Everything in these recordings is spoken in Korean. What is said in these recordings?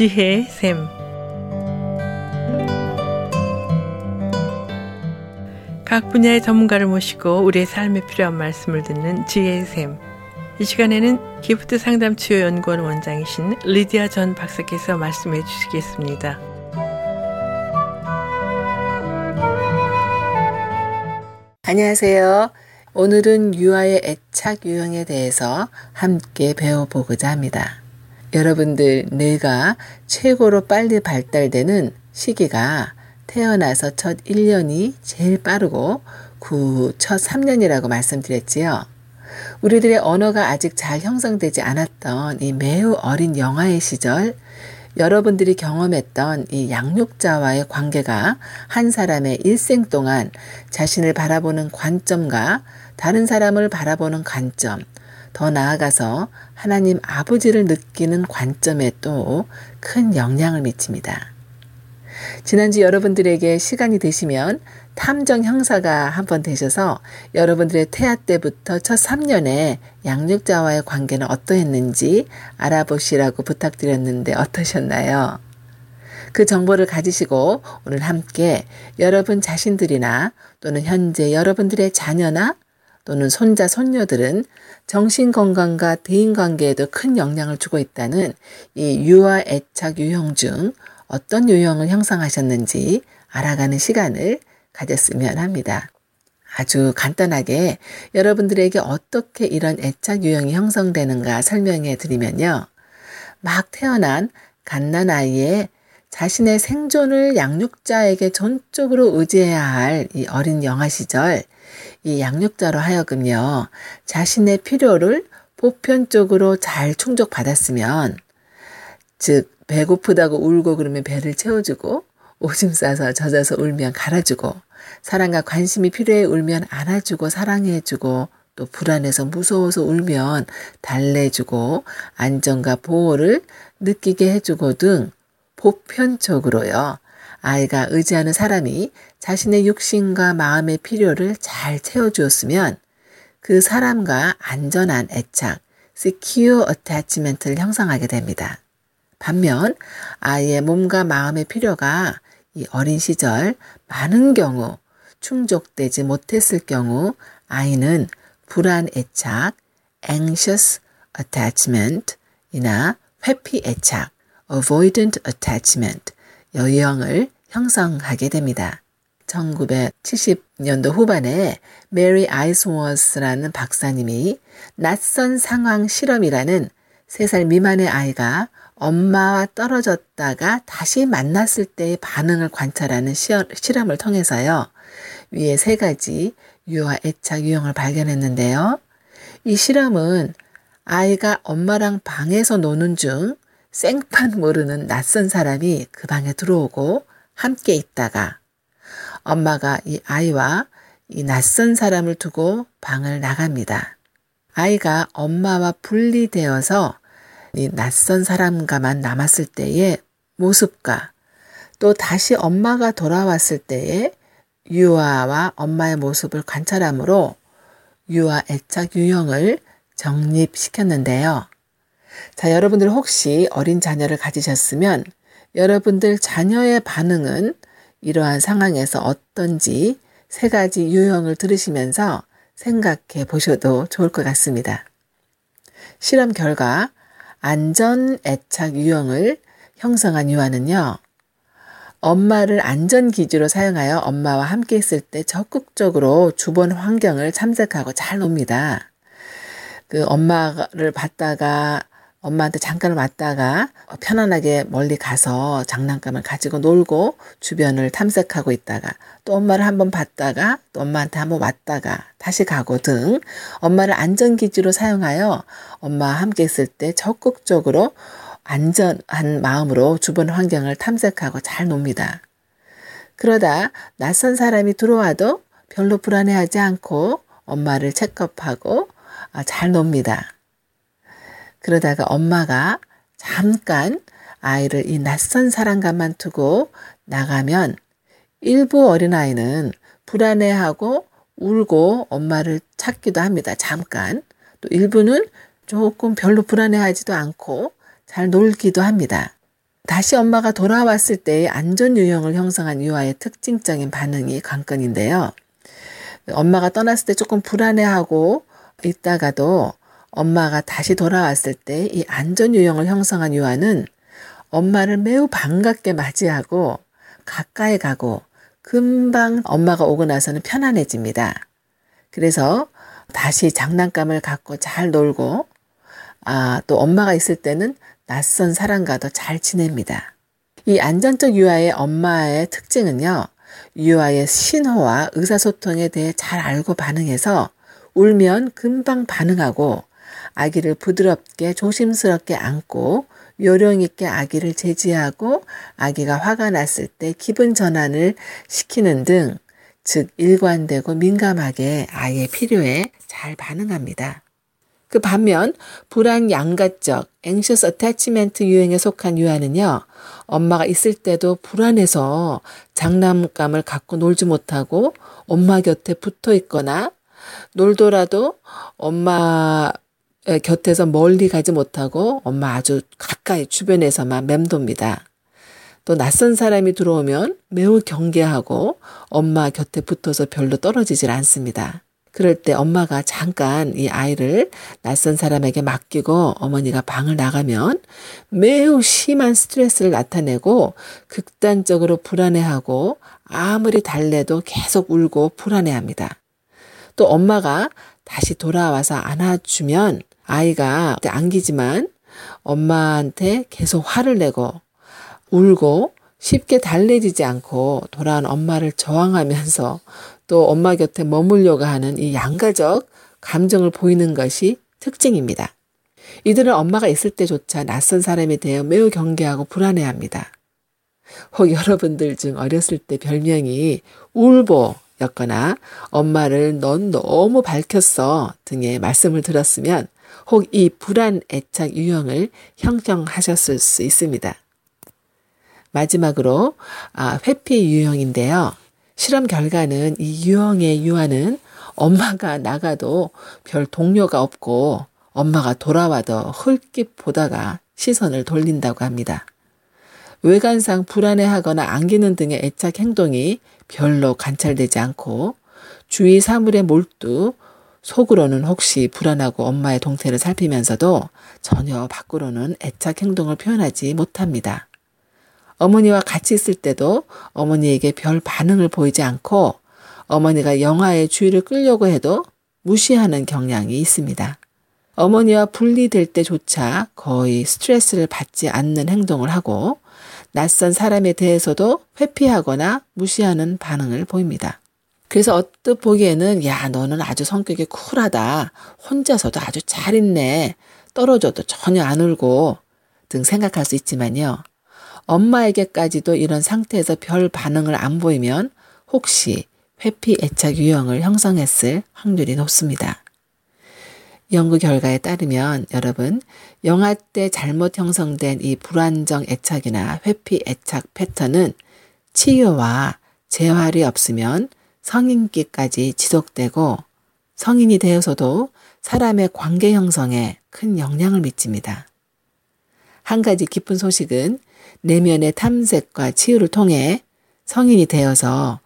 지혜의 샘. 각 분야의 전문가를 모시고 우리의 삶에 필요한 말씀을 듣는 지혜의 샘. 이 시간에는 기프트 상담 치유 연구원 원장이신 리디아 전 박사께서 말씀해 주시겠습니다. 안녕하세요. 오늘은 유아의 애착 유형에 대해서 함께 배워보고자 합니다. 여러분들 뇌가 최고로 빨리 발달되는 시기가 태어나서 첫 1년이 제일 빠르고 그 첫 3년이라고 말씀드렸지요. 우리들의 언어가 아직 잘 형성되지 않았던 이 매우 어린 영아의 시절, 여러분들이 경험했던 이 양육자와의 관계가 한 사람의 일생 동안 자신을 바라보는 관점과 다른 사람을 바라보는 관점, 더 나아가서 하나님 아버지를 느끼는 관점에 또 큰 영향을 미칩니다. 지난주 여러분들에게 시간이 되시면 탐정 형사가 한 번 되셔서 여러분들의 태아 때부터 첫 3년에 양육자와의 관계는 어떠했는지 알아보시라고 부탁드렸는데 어떠셨나요? 그 정보를 가지시고 오늘 함께 여러분 자신들이나 또는 현재 여러분들의 자녀나 또는 손자, 손녀들은 정신 건강과 대인 관계에도 큰 영향을 주고 있다는 이 유아 애착 유형 중 어떤 유형을 형성하셨는지 알아가는 시간을 가졌으면 합니다. 아주 간단하게 여러분들에게 어떻게 이런 애착 유형이 형성되는가 설명해 드리면요. 막 태어난 갓난 아이의 자신의 생존을 양육자에게 전적으로 의지해야 할 이 어린 영아 시절, 이 양육자로 하여금요, 자신의 필요를 보편적으로 잘 충족받았으면, 즉, 배고프다고 울고 그러면 배를 채워주고, 오줌 싸서 젖어서 울면 갈아주고, 사랑과 관심이 필요해 울면 안아주고 사랑해주고, 또 불안해서 무서워서 울면 달래주고, 안정과 보호를 느끼게 해주고 등 보편적으로요. 아이가 의지하는 사람이 자신의 육신과 마음의 필요를 잘 채워주었으면 그 사람과 안전한 애착, secure attachment를 형성하게 됩니다. 반면 아이의 몸과 마음의 필요가 이 어린 시절 많은 경우 충족되지 못했을 경우 아이는 불안 애착, anxious attachment 이나 회피 애착, avoidant attachment 여유형을 형성하게 됩니다. 1970년도 후반에 메리 아이스워스라는 박사님이 낯선 상황 실험이라는 3살 미만의 아이가 엄마와 떨어졌다가 다시 만났을 때의 반응을 관찰하는 실험을 통해서요. 위에 세 가지 유아 애착 유형을 발견했는데요. 이 실험은 아이가 엄마랑 방에서 노는 중 생판 모르는 낯선 사람이 그 방에 들어오고 함께 있다가 엄마가 이 아이와 이 낯선 사람을 두고 방을 나갑니다. 아이가 엄마와 분리되어서 이 낯선 사람과만 남았을 때의 모습과 또 다시 엄마가 돌아왔을 때의 유아와 엄마의 모습을 관찰함으로 유아 애착 유형을 정립시켰는데요. 자, 여러분들 혹시 어린 자녀를 가지셨으면 여러분들 자녀의 반응은 이러한 상황에서 어떤지 세 가지 유형을 들으시면서 생각해 보셔도 좋을 것 같습니다. 실험 결과 안전 애착 유형을 형성한 유아는요. 엄마를 안전 기주로 사용하여 엄마와 함께 있을 때 적극적으로 주변 환경을 참작하고 잘 놉니다. 그 엄마를 봤다가 엄마한테 잠깐 왔다가 편안하게 멀리 가서 장난감을 가지고 놀고 주변을 탐색하고 있다가 또 엄마를 한번 봤다가 또 엄마한테 한번 왔다가 다시 가고 등 엄마를 안전기지로 사용하여 엄마와 함께 있을 때 적극적으로 안전한 마음으로 주변 환경을 탐색하고 잘 놉니다. 그러다 낯선 사람이 들어와도 별로 불안해하지 않고 엄마를 체크업하고 아, 잘 놉니다. 그러다가 엄마가 잠깐 아이를 이 낯선 사람과만 두고 나가면 일부 어린아이는 불안해하고 울고 엄마를 찾기도 합니다. 잠깐. 또 일부는 조금 별로 불안해하지도 않고 잘 놀기도 합니다. 다시 엄마가 돌아왔을 때의 안전 유형을 형성한 유아의 특징적인 반응이 관건인데요. 엄마가 떠났을 때 조금 불안해하고 있다가도 엄마가 다시 돌아왔을 때 이 안전 유형을 형성한 유아는 엄마를 매우 반갑게 맞이하고 가까이 가고 금방 엄마가 오고 나서는 편안해집니다. 그래서 다시 장난감을 갖고 잘 놀고 아, 또 엄마가 있을 때는 낯선 사람과도 잘 지냅니다. 이 안전적 유아의 엄마의 특징은요. 유아의 신호와 의사소통에 대해 잘 알고 반응해서 울면 금방 반응하고 아기를 부드럽게 조심스럽게 안고 요령 있게 아기를 제지하고 아기가 화가 났을 때 기분 전환을 시키는 등 즉 일관되고 민감하게 아이의 필요에 잘 반응합니다. 그 반면 불안 양가적 anxious attachment 유행에 속한 유아는요. 엄마가 있을 때도 불안해서 장난감을 갖고 놀지 못하고 엄마 곁에 붙어 있거나 놀더라도 엄마 곁에서 멀리 가지 못하고 엄마 아주 가까이 주변에서만 맴돕니다. 또 낯선 사람이 들어오면 매우 경계하고 엄마 곁에 붙어서 별로 떨어지질 않습니다. 그럴 때 엄마가 잠깐 이 아이를 낯선 사람에게 맡기고 어머니가 방을 나가면 매우 심한 스트레스를 나타내고 극단적으로 불안해하고 아무리 달래도 계속 울고 불안해합니다. 또 엄마가 다시 돌아와서 안아주면 아이가 안기지만 엄마한테 계속 화를 내고 울고 쉽게 달래지지 않고 돌아온 엄마를 저항하면서 또 엄마 곁에 머물려고 하는 이 양가적 감정을 보이는 것이 특징입니다. 이들은 엄마가 있을 때조차 낯선 사람에 대해 매우 경계하고 불안해합니다. 혹 여러분들 중 어렸을 때 별명이 울보였거나 엄마를 넌 너무 밝혔어 등의 말씀을 들었으면 혹 이 불안 애착 유형을 형성하셨을 수 있습니다. 마지막으로 아, 회피 유형인데요. 실험 결과는 이 유형의 유아는 엄마가 나가도 별 동료가 없고 엄마가 돌아와도 헐깃 보다가 시선을 돌린다고 합니다. 외관상 불안해하거나 안기는 등의 애착 행동이 별로 관찰되지 않고 주위 사물에 몰두 속으로는 혹시 불안하고 엄마의 동태를 살피면서도 전혀 밖으로는 애착 행동을 표현하지 못합니다. 어머니와 같이 있을 때도 어머니에게 별 반응을 보이지 않고 어머니가 영화의 주의를 끌려고 해도 무시하는 경향이 있습니다. 어머니와 분리될 때조차 거의 스트레스를 받지 않는 행동을 하고 낯선 사람에 대해서도 회피하거나 무시하는 반응을 보입니다. 그래서 언뜻 보기에는 야 너는 아주 성격이 쿨하다. 혼자서도 아주 잘 있네. 떨어져도 전혀 안 울고 등 생각할 수 있지만요. 엄마에게까지도 이런 상태에서 별 반응을 안 보이면 혹시 회피 애착 유형을 형성했을 확률이 높습니다. 연구 결과에 따르면 여러분 영아 때 잘못 형성된 이 불안정 애착이나 회피 애착 패턴은 치유와 재활이 없으면 성인기까지 지속되고 성인이 되어서도 사람의 관계 형성에 큰 영향을 미칩니다. 한 가지 기쁜 소식은 내면의 탐색과 치유를 통해 성인이 되어서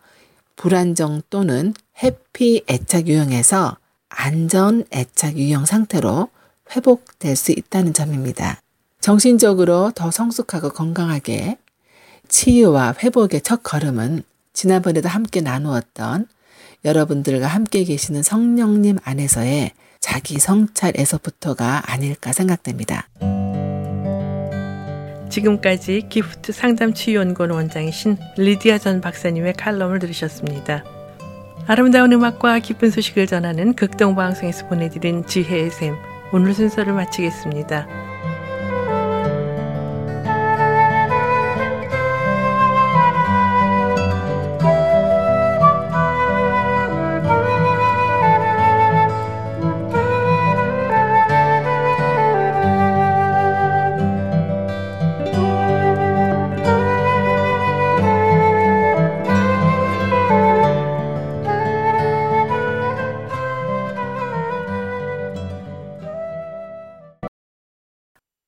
불안정 또는 해피 애착 유형에서 안전 애착 유형 상태로 회복될 수 있다는 점입니다. 정신적으로 더 성숙하고 건강하게 치유와 회복의 첫 걸음은 지난번에도 함께 나누었던 여러분들과 함께 계시는 성령님 안에서의 자기 성찰에서부터가 아닐까 생각됩니다. 지금까지 기프트 상담치유연구원 원장이신 리디아 전 박사님의 칼럼을 들으셨습니다. 아름다운 음악과 기쁜 소식을 전하는 극동방송에서 보내드린 지혜의 샘 오늘 순서를 마치겠습니다.